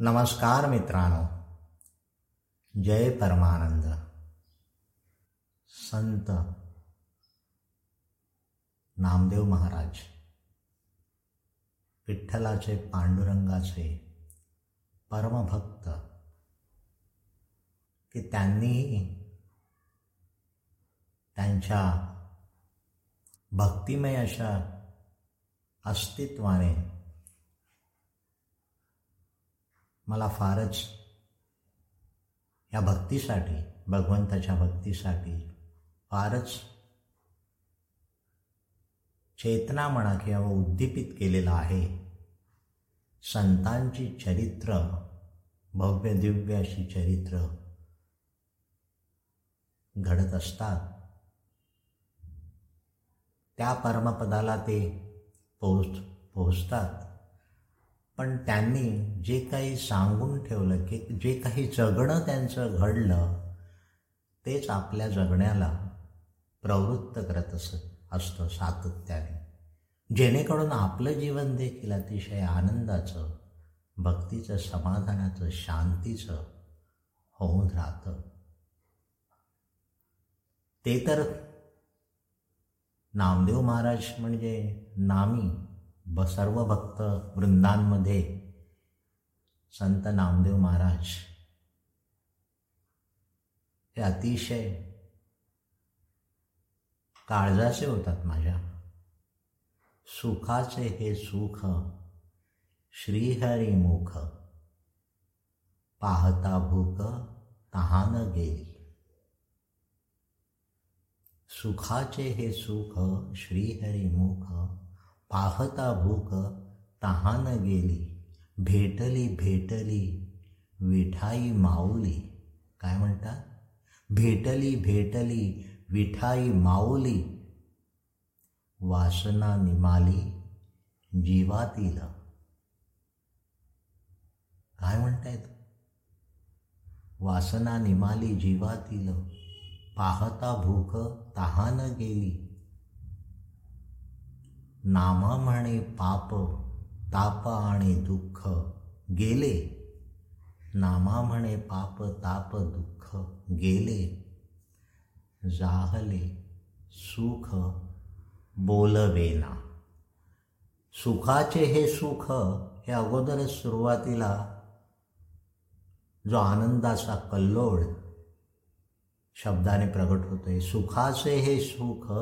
नमस्कार मित्रांनो. जय परमानंद. संत नामदेव महाराज. विठ्ठलाचे पांडुरंगाचे परमभक्त की त्यांनी त्यांच्या भक्तिमय अशा अस्तित्वाने मला फारच या भक्तीसाठी भगवंताच्या भक्तीसाठी फारच चेतना म्हणा किंवा उद्दीपित केलेलं आहे. संतांची चरित्र भव्य दिव्य अशी चरित्र घडत असतात. त्या परमपदाला ते पोहोच पोहोचतात. पण त्यांनी जे काही सांगून ठेवलं की जे काही जगणं त्यांचं घडलं तेच आपल्या जगण्याला प्रवृत्त करत असत असतं सातत्याने. जेणेकरून आपलं जीवन देखील अतिशय आनंदाचं भक्तीचं समाधानाचं शांतीचं होऊन राहतं. ते तर नामदेव महाराज म्हणजे नामी. ब सर्व भक्त वृंदांमध्ये संत नामदेव महाराज हे अतिशय काळजाचे होतात माझ्या. सुखाचे हे सुख श्रीहरिमुख पाहता भूक तहान गेली. सुखाचे हे सुख श्रीहरिमुख पाहता भूक तहान गेली. भेटली भेटली. विठाई माऊली. काय म्हणतात भेटली भेटली. विठाई माऊली. वासना निमाली. जीवातील. काय म्हणतायत? वासना निमाली जीवातील. पाहता भूक तहान गेली. नामा म्हणे पाप ताप आणि दुःख गेले. नामा म्हणे पाप ताप दुःख गेले. जाहले सुख बोलवेना सुखाचे हे सुख हे अगोदरच सुरुवातीला जो आनंदाचा कल्लोळ शब्दाने प्रगट होतोय. सुखाचे हे सुख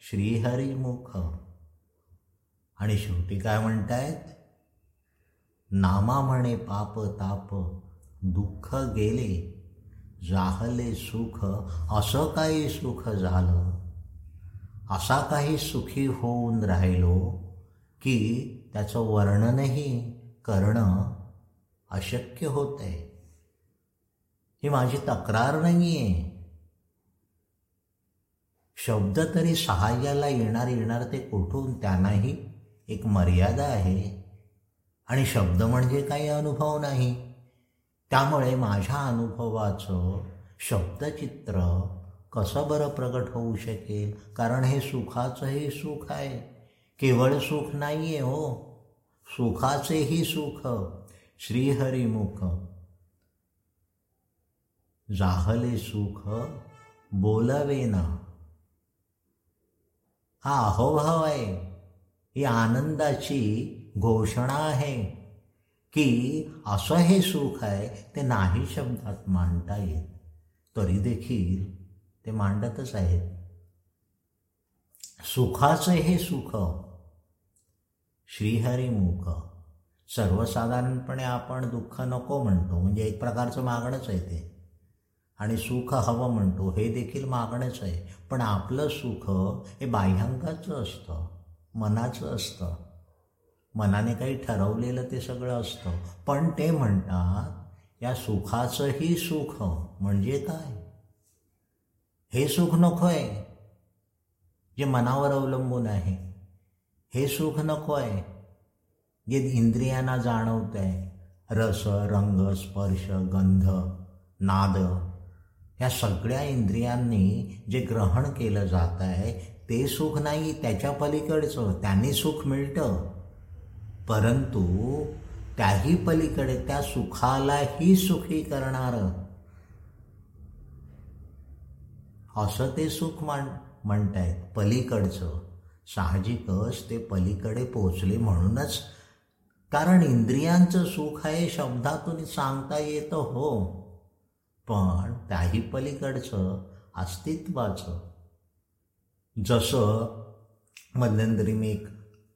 श्रीहरिमुख आणि शेवटी काय म्हणतायत? नामा म्हणे पाप ताप दुःख गेले जाहले सुख असं काही सुख झालं. असा काही सुखी होऊन राहिलो की त्याचं वर्णनही करणं अशक्य होत आहे ही माझी तक्रार नाही आहे शब्द तरी सहाय्याला येणार येणार ते कुठून त्यांनाही एक मर्यादा आहे. आणि शब्द म्हणजे काही अनुभव नाही. त्यामुळे माझ्या अनुभवाचं शब्दचित्र कसं बरं प्रगट होऊ शकेल? कारण हे सुखाचंही सुख आहे. केवळ सुख नाही आहे हो. सुखाचेही सुख. श्रीहरिमुख जाहले सुख बोलवेना. हा अहोभाव आहे. ही आनंदाची घोषणा आहे की असं हे सुख आहे ते नाही शब्दात मांडता येत. तरी देखील ते मांडतच आहेत. सुखाचं हे सुख श्रीहरिमुख सर्वसाधारणपणे आपण दुःख नको म्हणतो म्हणजे एक प्रकारचं मागणंच आहे ते. आणि सुख हवं म्हणतो हे देखील मागणंच आहे. पण आपलं सुख हे बाह्यांकाचं असतं. मनाचं असतं. मनाने काही ठरवलेलं ते सगळं असतं. पण ते म्हणतात या सुखाचंही सुख म्हणजे काय? हे सुख नको आहे जे मनावर अवलंबून आहे. हे सुख नको आहे जे इंद्रियांना जाणवत आहे. रस रंग स्पर्श गंध नाद ह्या सगळ्या इंद्रियांनी जे ग्रहण केलं जात आहे ते सुख नाही त्याच्या पलीकडचं. त्यांनी सुख मिळतं. परंतु त्याही पलीकडे त्या सुखालाही सुखी करणार. असं ते सुख म्हण म्हणतायत पलीकडचं. साहजिकच ते पलीकडे पोचले म्हणूनच. कारण इंद्रियांचं सुख आहे शब्दातून सांगता येतं हो. पण त्याही पलीकडचं अस्तित्वाचं. जसं मध्यंतरी मी एक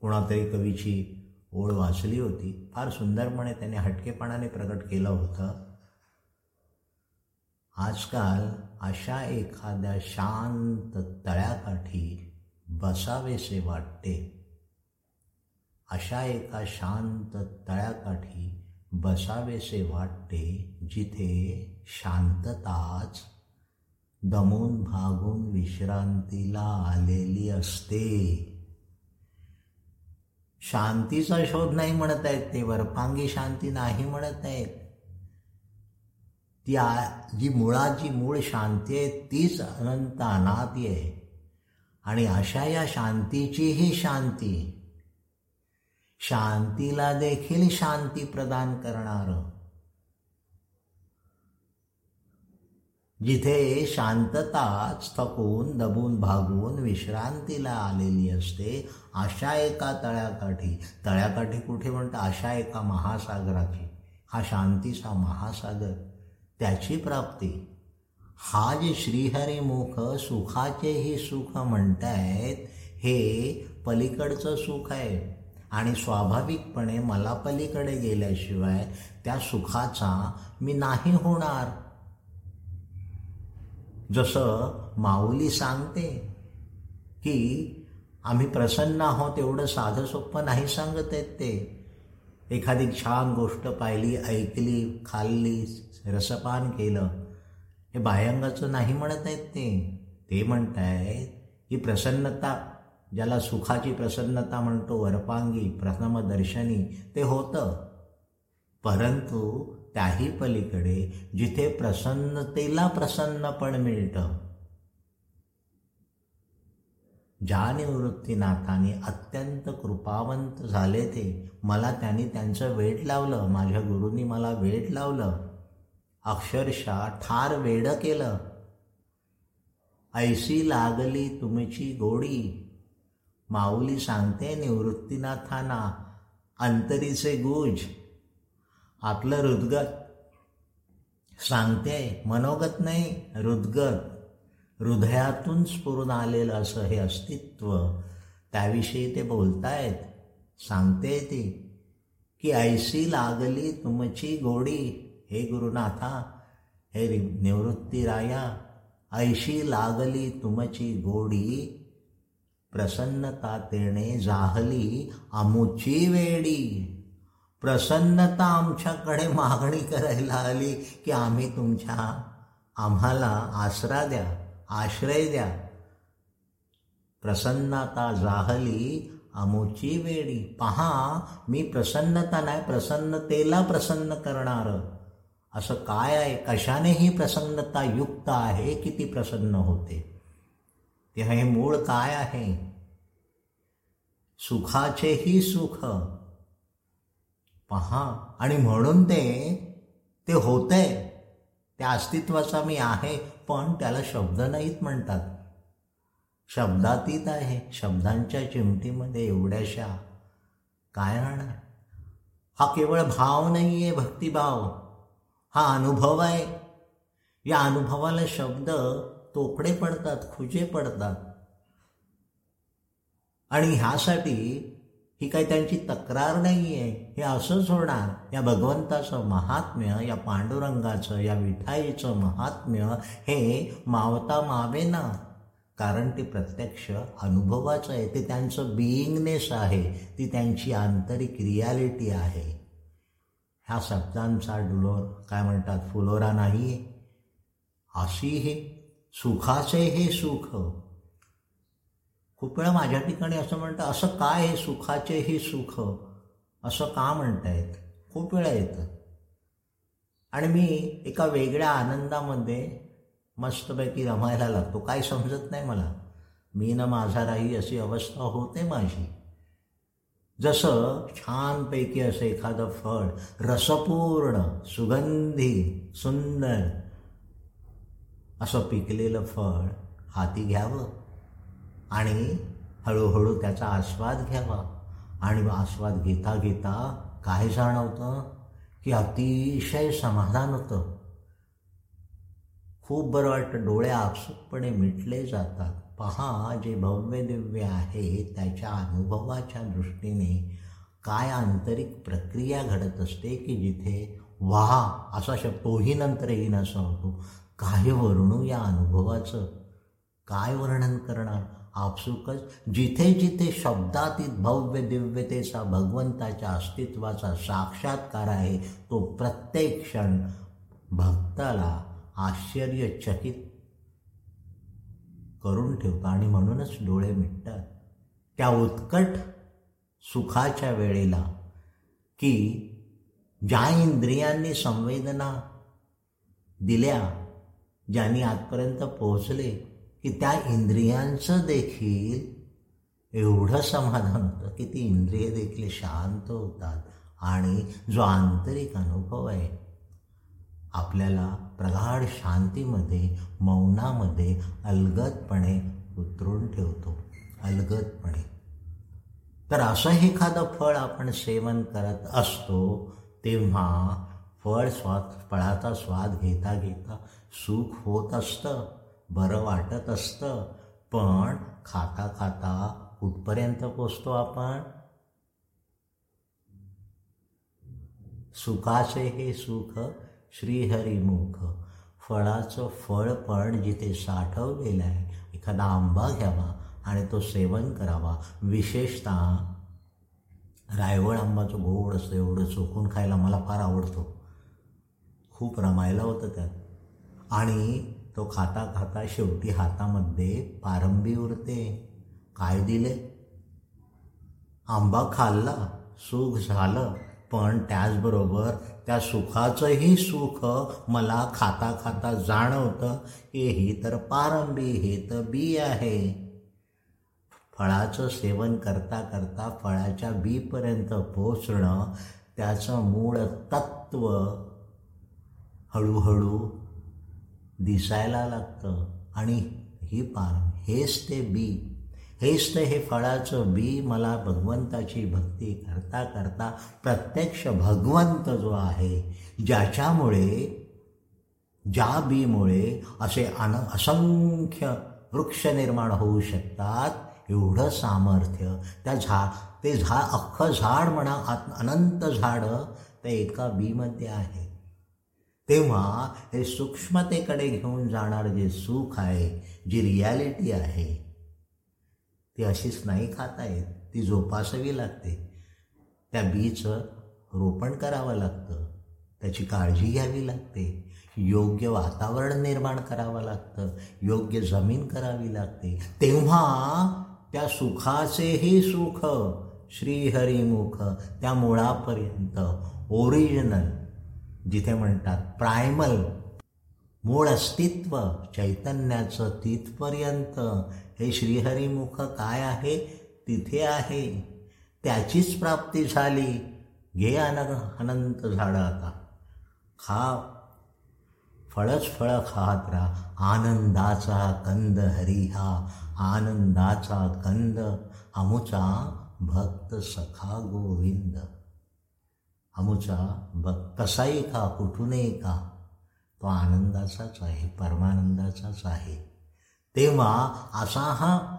कोणातरी कवीची ओळ वाचली होती फार सुंदरपणे त्याने हटकेपणाने प्रकट केलं होतं. आजकाल अशा एखाद्या शांत तळ्याकाठी बसावेसे वाटते. अशा एका शांत तळ्याकाठी बसावेसे वाटते जिथे शांतताच दमून भागून विश्रांतीला आलेली असते. शांतीचा शोध नाही म्हणत आहेत ते वरपांगी शांती नाही म्हणत आहेत. ती जी मुळाची मूळ शांती आहे तीच अनंत अनादी आहे. आणि अशा या शांतीची ही शांती. शांतीला देखील शांती प्रदान करणार. जिथे शांतताच थकून दबून भागून विश्रांतीला आलेली असते अशा एका तळ्याकाठी. तळ्याकाठी कुठे म्हणतं अशा एका महासागराची. हा शांतीचा महासागर. त्याची प्राप्ती. हा जे श्रीहरिमुख सुखाचेही सुख म्हणतायत हे पलीकडचं सुख आहे. आणि स्वाभाविकपणे मला पलीकडे गेल्याशिवाय त्या सुखाचा मी नाही होणार. जसं माऊली सांगते की आम्ही प्रसन्न आहोत एवढं साधं सोपं नाही सांगत आहेत ते. एखादी छान गोष्ट पाहिली ऐकली खाल्ली रसपान केलं हे बाह्यांगाचं नाही म्हणत आहेत ते. ते म्हणतायत की प्रसन्नता ज्याला सुखाची प्रसन्नता म्हणतो वरपांगी प्रथमदर्शनी ते होतं. परंतु त्याही पलीकडे जिथे प्रसन्नतेला प्रसन्नपण मिळतं. ज्या निवृत्तीनाथाने अत्यंत कृपावंत झाले ते मला त्यांनी त्यांचं वेट लावलं माझ्या गुरुंनी मला वेट लावलं. अक्षरशः ठार वेड केलं. ऐशी लागली तुमची गोडी. माऊली सांगते निवृत्तीनाथांना अंतरीचे गुज. आपलं हृदगत सांगते मनोगत नाही हृदगत हृदयातून स्फुरून आलेलं असं हे अस्तित्व त्याविषयी ते बोलतायत. सांगते ती की ऐशी लागली तुमची गोडी. हे गुरुनाथा हे निवृत्ती राया ऐशी लागली तुमची गोडी. प्रसन्नता तेणे जाहली आमुची वेडी. प्रसन्नता आमच्याकडे मागणी करायला आली की आम्ही तुमच्या आम्हाला आसरा द्या आश्रय द्या. प्रसन्नता जाहली आमोची वेडी. पहा मी प्रसन्नता नाही प्रसन्नतेला प्रसन्न करणार. असं काय आहे? कशाने ही प्रसन्नता युक्त आहे की ती प्रसन्न होते? तेव्हा हे मूळ काय आहे? सुखाचेही सुख. पहा. आणि म्हणून ते ते होतंय. त्या अस्तित्वाचा मी आहे पण त्याला शब्द नाहीत म्हणतात. शब्दातीत आहे. शब्दांच्या चिमटीमध्ये एवढ्याशा काय राहणार? हा केवळ भाव नाही आहे भक्तिभाव. हा अनुभव आहे. या अनुभवाला शब्द तोकडे पडतात खुजे पडतात. आणि ह्यासाठी ही काही त्यांची तक्रार नाही आहे हे असंच होणार. या भगवंताचं महात्म्य या पांडुरंगाचं या विठाईचं महात्म्य हे मावता मावे ना. कारण ते प्रत्यक्ष अनुभवाचं आहे. ते त्यांचं बिईंगनेस आहे. ती त्यांची आंतरिक रियालिटी आहे. ह्या शब्दांचा डुलोर काय म्हणतात फुलोरा नाही आहे अशी हे सुखाचे हे सुख. खूप वेळा माझ्या ठिकाणी असं म्हणतं असं काय हे सुखाचे हे सुख? असं का म्हणतायत? खूप वेळा येतं. आणि मी एका वेगळ्या आनंदामध्ये मस्तपैकी रमायला लागतो. काय समजत नाही मला. मी न माझा राही अशी अवस्था होते माझी. जसं छानपैकी असं एखादं फळ रसपूर्ण सुगंधी सुंदर असं पिकलेलं फळ हाती घ्यावं. आणि हळूहळू त्याचा आस्वाद घ्यावा. आणि आस्वाद घेता घेता काय जाणवतं? की अतिशय समाधान होतं. खूप बरं वाटतं. डोळे आपसुकपणे मिटले जातात. पहा जे भव्य दिव्य आहे त्याच्या अनुभवाच्या दृष्टीने काय आंतरिक प्रक्रिया घडत असते की जिथे वाहा असा शब्द तोही नंतर येईन होतो. काय वर्णू या अनुभवाचं काय वर्णन करणार? आपसुकच जिथे जिथे शब्दातीत भव्य दिव्यतेचा भगवंताच्या अस्तित्वाचा साक्षात्कार आहे तो प्रत्येक क्षण भक्ताला आश्चर्यचकित करून ठेवतो आणि म्हणूनच डोळे मिटतात. त्या उत्कट सुखाच्या वेळेला की ज्या इंद्रियांनी संवेदना दिल्या ज्यांनी आजपर्यंत पोहोचले की त्या इंद्रियांचं देखील एवढं समाधान होतं की ती इंद्रिय देखील शांत होतात. आणि जो आंतरिक अनुभव आहे आपल्याला प्रगाढ शांतीमध्ये मौनामध्ये अलगदपणे उतरून ठेवतो. अलगदपणे. तर असं एखादं फळ आपण सेवन करत असतो तेव्हा फळ स्वाद फळाचा स्वाद घेता घेता सुख होत असतं. बरं वाटत असतं. पण खाता खाता कुठपर्यंत पोचतो आपण? सुखाचे हे सुख श्रीहरिमुख फळाचं फळ पण जिथे साठवलेलं आहे एखादा आंबा घ्यावा आणि तो सेवन करावा. विशेषतः रायवळ आंबाचं गोड असतं एवढं चोखून खायला मला फार आवडतो. खूप रमायला होतं त्यात. आणि तो खाता खाता शेवटी हातामध्ये पारंबी उरते. काय दिले? आंबा खाल्ला सुख झालं पण त्याचबरोबर त्या सुखाचंही सुख मला खाता खाता जाणवतं. की ही तर पारंबी हे तर बी आहे. फळाचं सेवन करता करता फळाच्या बीपर्यंत पोचणं त्याचं मूळ तत्त्व हळूहळू दिसायला लागतं. आणि ही पार हेच ते बी. हेच ते हे फळाचं बी मला भगवंताची भक्ती करता करता प्रत्यक्ष भगवंत जो आहे ज्याच्यामुळे ज्या बीमुळे असे अन असंख्य वृक्ष निर्माण होऊ शकतात एवढं सामर्थ्य त्या झा ते झा अख्खं झाड म्हणा अनंत झाडं त्या एका बीमध्ये आहे. तेव्हा हे सूक्ष्मतेकडे घेऊन जाणार जे सुख आहे जी रियालिटी आहे ती अशीच नाही खाता येत. ती जोपासावी लागते. त्या बीचं रोपण करावं लागतं. त्याची काळजी घ्यावी लागते. योग्य वातावरण निर्माण करावं लागतं. योग्य जमीन करावी लागते. तेव्हा त्या सुखाचेही सुख श्रीहरिमुख त्या मुळापर्यंत ओरिजिनल जिथे म्हणतात प्रायमल मूळ अस्तित्व चैतन्याचं तिथपर्यंत. हे श्रीहरिमुख काय आहे? तिथे आहे. त्याचीच प्राप्ती झाली. घे अन अनंत झाडं आता. खा. फळच फळं खात राहा. आनंदाचा कंद हरिहा आनंदाचा कंद. अमुचा भक्त सखा गोविंद. अमुचा भक्त कसाही का कुठूनही का? तो आनंदाचाच आहे परमानंदाचाच आहे. तेव्हा असा हा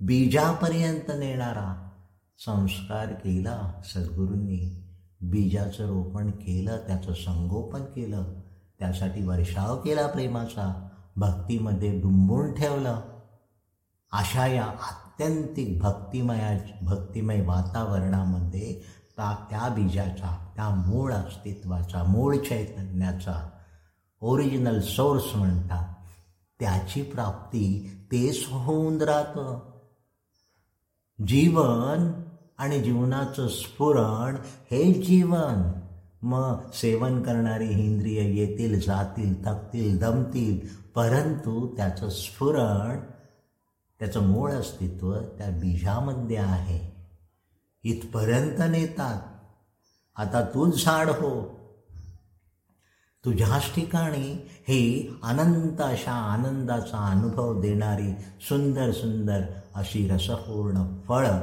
बीजापर्यंत नेणारा संस्कार केला सद्गुरूंनी बीजाचं रोपण केलं त्याचं संगोपन केलं त्यासाठी वर्षाव केला प्रेमाचा भक्तीमध्ये डुंबून ठेवलं. अशा या आत्यंतिक भक्तिमया भक्तिमय वातावरणामध्ये त्या त्या बीजाचा त्या मूळ अस्तित्वाचा मूळ चैतन्याचा ओरिजिनल सोर्स म्हणतात. त्याची प्राप्ती तेच होऊन राहतं. जीवन आणि जीवनाचं स्फुरण हे जीवन. मग सेवन करणारी इंद्रिय येतील जातील थकतील दमतील परंतु त्याचं स्फुरण त्याचं मूळ अस्तित्व त्या बीजामध्ये आहे. इथपर्यंत नेतात. आता तूच झाड हो. तुझ्याच ठिकाणी हे अनंत अशा आनंदाचा अनुभव देणारी सुंदर सुंदर अशी रसपूर्ण फळं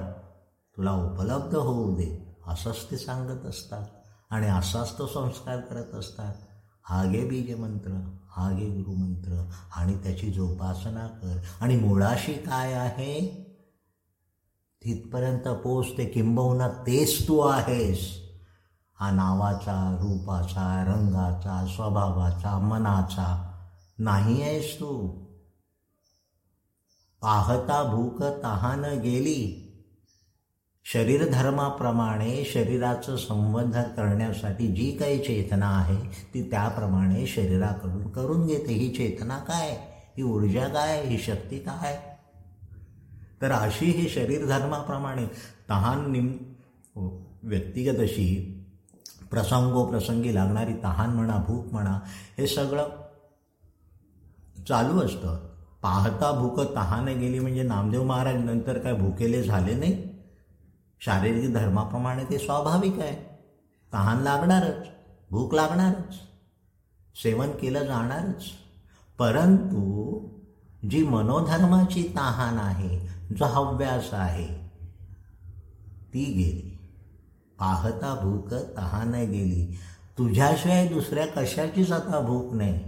तुला उपलब्ध होऊ दे असंच ते सांगत असतात आणि असाच तो संस्कार करत असतात. हा गे बीज मंत्र गुरुमंत्र आणि त्याची जोपासना कर. आणि मुळाशी काय आहे? तिथपर्यंत पोचते किंबहुना तेच तू आहेस. हा नावाचा रूपाचा रंगाचा स्वभावाचा मनाचा नाही आहेस तू. पाहता भूक तहान गेली. शरीरधर्माप्रमाणे शरीराचं संवर्धन करण्यासाठी जी काही चेतना आहे ती त्याप्रमाणे शरीराकडून करून घेते. ही चेतना काय? ही ऊर्जा काय? ही शक्ती काय? तर अशी ही शरीर धर्माप्रमाणे तहान निम व्यक्तिगत अशी प्रसंगोप्रसंगी लागणारी तहान म्हणा भूक म्हणा हे सगळं चालू असतं. पाहता भूक तहाने गेली म्हणजे नामदेव महाराज नंतर काय भुकेले झाले नाही? शारीरिक धर्माप्रमाणे ते स्वाभाविक आहे. तहान लागणारच भूक लागणारच सेवन केलं जाणारच. परंतु जी मनोधर्माची तहान आहे जो हव्यास आहे. ती गेली. पाहता भूक तहान गेली. तुझ्याशिवाय दुसऱ्या कशाचीच आता भूक नाही.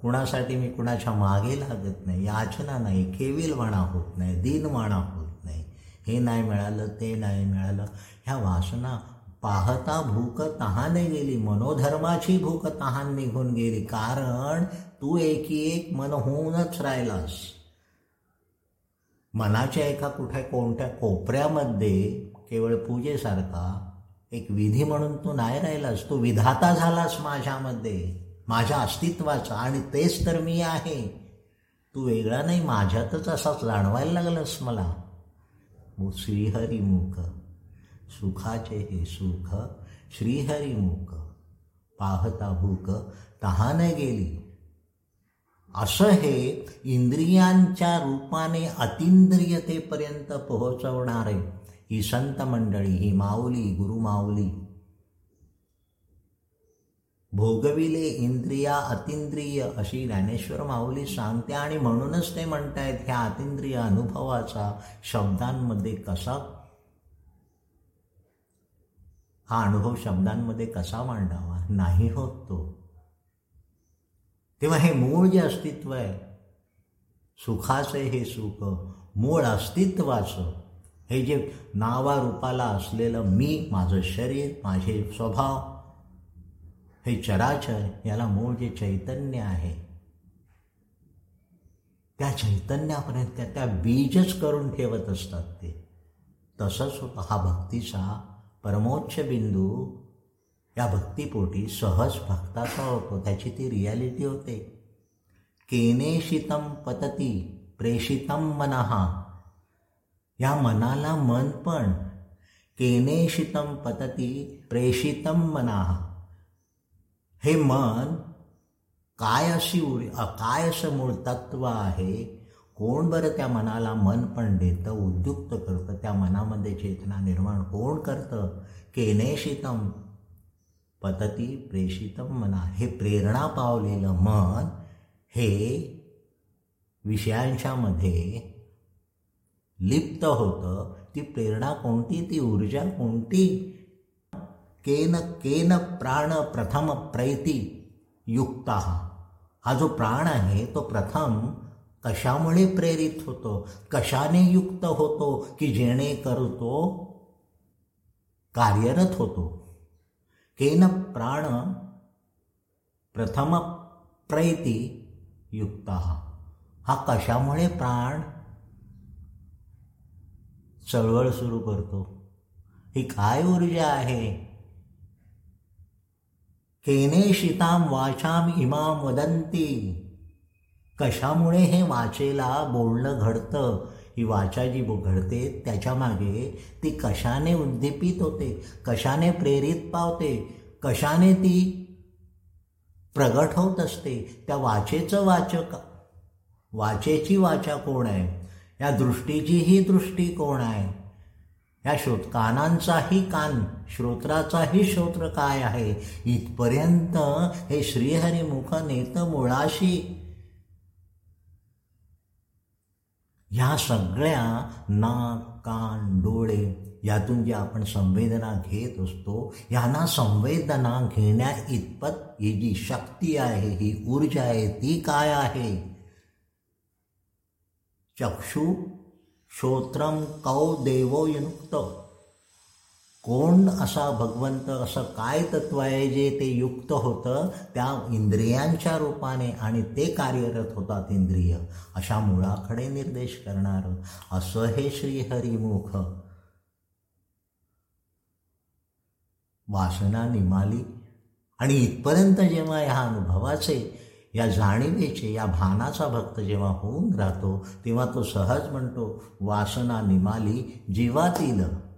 कुणासाठी मी कुणाच्या मागे लागत नाही. याचना नाही. केविलवाणा होत नाही. दिनवाणा होत नाही. हे नाही मिळालं ते नाही मिळालं. ह्या वासना पाहता भूक तहाने गेली. मनोधर्माची भूक तहान निघून गेली. कारण तू एकी एक मन होऊनच राहिलास. मनाच्या एका कुठे कोणत्या कोपऱ्यामध्ये केवळ पूजेसारखा एक विधी म्हणून तू नाही राहिलास तू विधाता झालास माझ्यामध्ये माझ्या अस्तित्वाचा आणि तेच तर मी आहे. तू वेगळा नाही माझ्यातच असाच जाणवायला लागलास मला. श्रीहरिमुख सुखाचे हे सुख श्रीहरिमुख पाहता भूक तहाने गेली असं हे इंद्रियांच्या रूपाने अतिंद्रियतेपर्यंत पोहोचवणारे ही संत मंडळी ही माऊली गुरुमाऊली भोगविले इंद्रिया अतिंद्रिय अशी ज्ञानेश्वर माऊली सांगते आणि म्हणूनच ते म्हणतायत ह्या अतिंद्रिय अनुभवाचा शब्दांमध्ये कसा हा अनुभव शब्दांमध्ये कसा मांडावा? नाही होत तो. तेव्हा हे मूळ जे अस्तित्व आहे सुखाचे हे सुख मूळ अस्तित्वाचं हे जे नावारूपाला असलेलं मी माझं शरीर माझे स्वभाव हे चराचर याला मूळ जे चैतन्य आहे त्या चैतन्यापर्यंत त्या बीजच करून ठेवत असतात ते. तसंच होतं हा भक्तीचा परमोच्च बिंदू या भक्तीपोटी सहज भक्ताचा होतो. त्याची ती रियालिटी होते. केनेशितम पतती प्रेषितम मनहा या मनाला मन पण केनेशितम पतती प्रेषितम मनाहा हे मन काय अशी उर काय असं मूळ तत्व आहे? कोण बरं त्या मनाला मन पण देतं उद्युक्त करतं? त्या मनामध्ये चेतना निर्माण कोण करतं? केनेशितम पतती प्रेषितम मना. हे प्रेरणा पावलेलं मन हे विषयांच्यामध्ये लिप्त होतं. ती प्रेरणा कोणती? ती ऊर्जा कोणती? केन केन प्राण प्रथम प्रैती युक्त. हा जो प्राण आहे तो प्रथम कशामुळे प्रेरित होतो? कशाने युक्त होतो? की जेणे करतो कार्यरत होतो? केन प्राण प्रथम प्रयती युक्त. हा कशामुळे प्राण चळवळ सुरू करतो? ही काय ऊर्जा आहे? केने शिताम वाचाम इमाम वदंती कशामुळे हे वाचेला बोलणं घडतं? ही वाचा जी घडते त्याच्यामागे ती कशाने उद्दीपित होते कशाने प्रेरित पावते कशाने ती प्रगट होत असते त्या वाचेचं वाचक वाचेची वाचा कोण आहे? या दृष्टीचीही दृष्टी कोण आहे? या श्रोत कानांचाही कान श्रोत्राचाही श्रोत्र काय आहे? इथपर्यंत हे श्रीहरिमुख नेतं मुळाशी ह्या सगळ्या ना कान, डोळे यातून जी आपण संवेदना घेत असतो, यांना संवेदना घेण्या इतपत ही जी शक्ती आहे, ही ऊर्जा आहे, ती काय आहे? चक्षु श्रोत्रम कौ, देवो युक्त कोण असा भगवंत असं काय तत्व आहे जे ते युक्त होतं त्या इंद्रियांच्या रूपाने आणि ते कार्यरत होतात इंद्रिय अशा मुळाकडे निर्देश करणारं. असं हे श्रीहरिमुख. वासना निमाली. आणि इथपर्यंत जेव्हा ह्या अनुभवाचे या जाणीवेचे या भानाचा भक्त जेव्हा होऊन राहतो तेव्हा तो सहज म्हणतो वासना निमाली जीवातील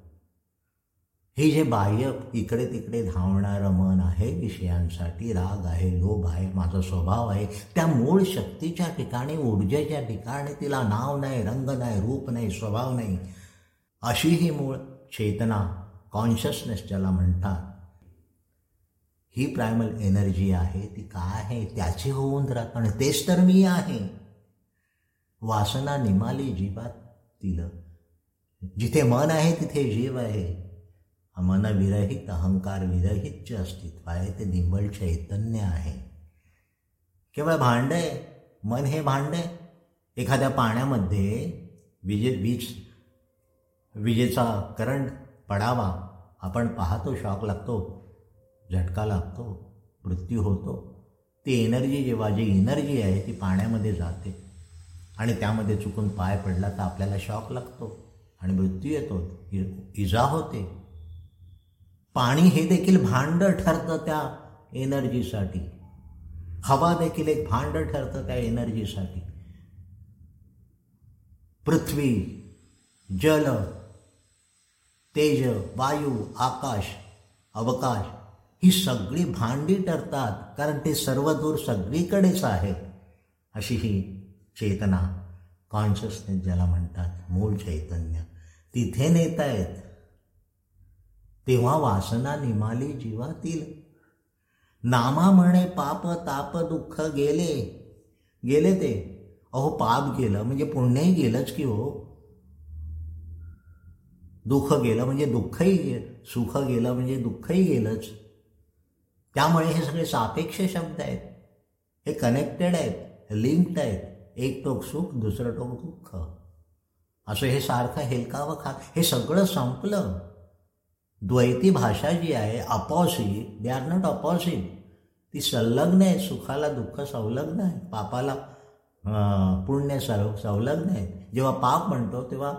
हे जे बाह्य इकडे तिकडे धावणारं मन आहे विषयांसाठी राग आहे लोभ आहे माझा स्वभाव आहे त्या मूळ शक्तीच्या ठिकाणी ऊर्जेच्या ठिकाणी तिला नाव नाही रंग नाही रूप नाही स्वभाव नाही. अशी ही मूळ चेतना कॉन्शियसनेस ज्याला म्हणतात ही प्रायमल एनर्जी आहे ती काय आहे? त्याची होऊन राहतं तेच तर मी आहे. वासना निमाली जीवात तिलं. जिथे मन आहे तिथे जीव आहे. मन विरहित अहंकार विरहित जे अस्तित्व आहे ते निंबळ चैतन्य आहे. केवळ भांड आहे मन हे भांड. आहे एखाद्या पाण्यामध्ये विजे वीज विजेचा करंट पडावा. आपण पाहतो शॉक लागतो झटका लागतो मृत्यू होतो. ती एनर्जी जेव्हा जी एनर्जी आहे ती पाण्यामध्ये जाते. आणि त्यामध्ये चुकून पाय पडला तर आपल्याला शॉक लागतो. आणि मृत्यू येतो इजा होते. पाणी हे देखील भांड ठरतं त्या एनर्जीसाठी. हवा देखील एक भांड ठरतं त्या एनर्जीसाठी. पृथ्वी जल तेज वायू आकाश अवकाश ही सगळी भांडी ठरतात कारण ते सर्व दूर सगळीकडेच आहे अशी ही चेतना कॉन्शियसनेस ज्याला म्हणतात मूळ चैतन्य. तिथे नेतायत तेव्हा वासना निमाली जीवातील नामा म्हणे पाप ताप दुःख गेले. गेले ते. अहो पाप गेलं म्हणजे पुण्यही गेलंच की हो. दुःख गेलं म्हणजे दुःखही गे सुख गेलं म्हणजे दुःखही गेलंच. त्यामुळे हे सगळे सापेक्ष शब्द आहेत. हे कनेक्टेड आहेत लिंक्ड आहेत. एक टोक सुख दुसरं टोक दुःख. असं हे सारखं हेलकावं खा. हे सगळं संपलं. द्वैती भाषा जी आहे अपॉसिट दे आर नॉट अपॉसिट ती संलग्न आहे सुखाला दुःख संलग्न आहे पापाला पुण्य सर्व संलग्न आहे. जेव्हा पाप म्हणतो तेव्हा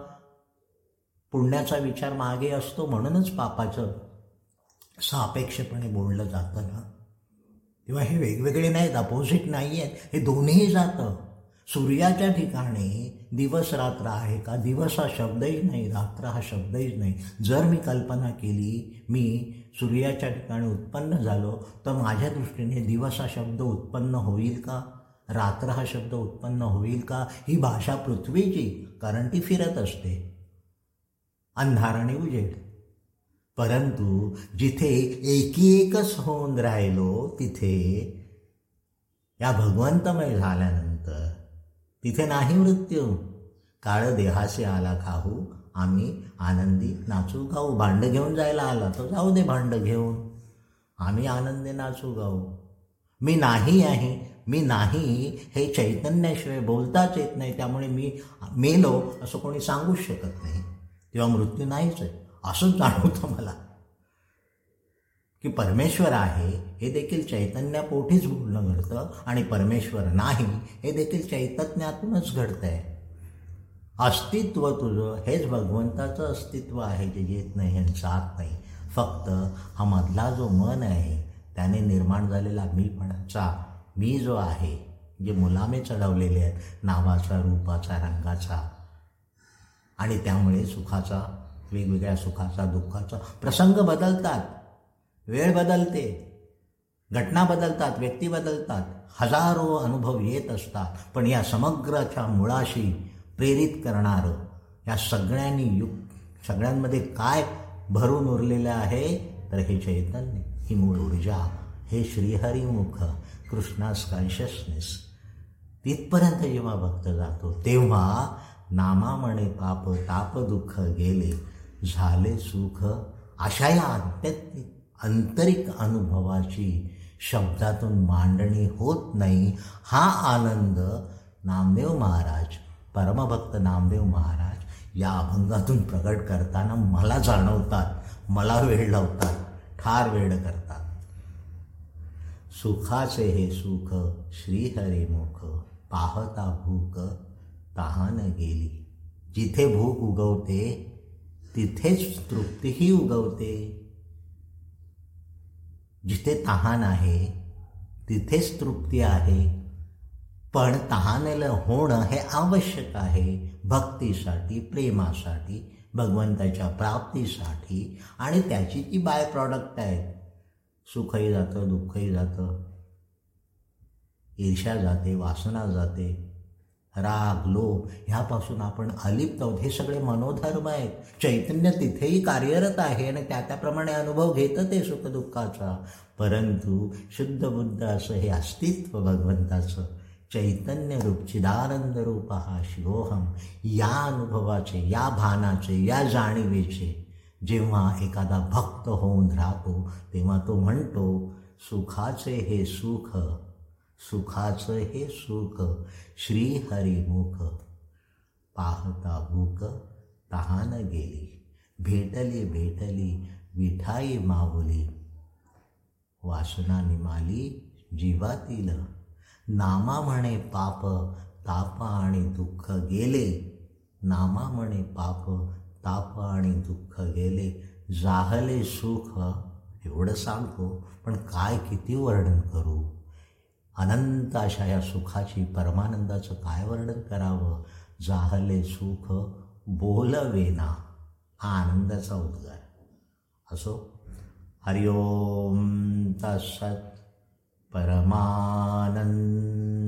पुण्याचा विचार मागे असतो म्हणूनच पापाचं सापेक्षपणे बोललं जातं ना. तेव्हा हे वेगवेगळे नाहीत अपोजिट नाही आहेत हे दोन्ही जातं. सूर्याच्या ठिकाणी दिवस रात्र आहे का? दिवस हा शब्दही नाही रात्र हा शब्दही नाही. जर मी कल्पना केली मी सूर्याच्या ठिकाणी उत्पन्न झालो तर माझ्या दृष्टीने दिवस हा शब्द उत्पन्न होईल का? रात्र हा शब्द उत्पन्न होईल का? ही भाषा पृथ्वीची कारण ती फिरत असते. अंधार आणि उजेड. परंतु जिथे एकी एकच होऊन राहिलो तिथे या भगवंतमय झाल्यानंतर तिथे नाही मृत्यू. काळ देहासे आला खाऊ आम्ही आनंदी नाचू गाऊ. भांड घेऊन जायला आला तर जाऊ दे भांड घेऊन. आम्ही आनंदी नाचू गाऊ. मी नाही आहे मी नाही हे चैतन्याशिवाय बोलताच येत नाही त्यामुळे मी मेलो असं कोणी सांगूच शकत नाही. तेव्हा मृत्यू नाहीच आहे असंच जाणवतं मला. की परमेश्वर आहे हे देखील चैतन्यापोटीच बोलणं घडतं आणि परमेश्वर नाही हे देखील चैतन्यातूनच घडतं आहे अस्तित्व तुझं हेच भगवंताचं अस्तित्व आहे जे येत नाही आणि जात नाही. फक्त हा मधला जो मन आहे त्याने निर्माण झालेला मीपणाचा मी जो आहे जे मुलामे चढवलेले आहेत नावाचा रूपाचा रंगाचा आणि त्यामुळे सुखाचा वेगवेगळ्या सुखाचा दुःखाचा प्रसंग बदलतात. वेळ बदलते. घटना बदलतात व्यक्ती बदलतात हजारो अनुभव येत असतात. पण या समग्रच्या मुळाशी प्रेरित करणारं या सगळ्यांनी युक्त सगळ्यांमध्ये काय भरून उरलेलं आहे तर हे चैतन्य ही मूळ ऊर्जा हे श्रीहरिमुख कृष्णास कॉन्शियसनेस तिथपर्यंत जेव्हा भक्त जातो तेव्हा नामामणे पाप ताप दुःख गेले झाले सुख अशा या आध्यात्मिक आंतरिक अनुभवाची शब्दातून मांडणी होत नाही. हा आनंद नामदेव महाराज परमभक्त नामदेव महाराज या अभंगातून प्रकट करताना मला जाणवतात मला वेळ लावतात ठार वेळ करतात. सुखाचे हे सुख श्रीहरिमुख पाहता भूक तहान गेली. जिथे भूक उगवते तिथेच तृप्तीही उगवते. जिथे तहान आहे तिथेच तृप्ती आहे. पण तहानेलं होणं हे आवश्यक आहे भक्तीसाठी प्रेमासाठी भगवंताच्या प्राप्तीसाठी आणि त्याची ती बाय प्रॉडक्ट आहेत सुखही जातं दुःखही जातं. ईर्ष्या जाते वासना जाते. राग लोभ ह्यापासून आपण अलिप्त आहोत. हे सगळे मनोधर्म आहेत. चैतन्य तिथेही कार्यरत आहे आणि त्या त्याप्रमाणे अनुभव घेतं ते सुखदुःखाचा. परंतु शुद्ध बुद्ध असं हे अस्तित्व भगवंताचं चैतन्य रूप चिदानंद रूप हा शिवोहम या अनुभवाचे या भानाचे या जाणीवेचे जेव्हा एखादा भक्त होऊन राहतो तेव्हा तो म्हणतो सुखाचे हे सुख सुखाचं हे सुख श्रीहरिमुख पाहता भूक तहान गेली भेटली भेटली विठाई माऊली. वासना निमाली जीवातील नामा म्हणे पाप ताप आणि दुःख गेले. नामा म्हणे पाप ताप आणि दुःख गेले. जाहले सुख एवढं सांगतो पण काय किती वर्णन करू? अनंत अशा या सुखाची परमानंदाचं काय वर्णन करावं? जाहले सुख बोलवेना हा आनंदाचा उद्गार. असो? हरिओम तसत परमानंद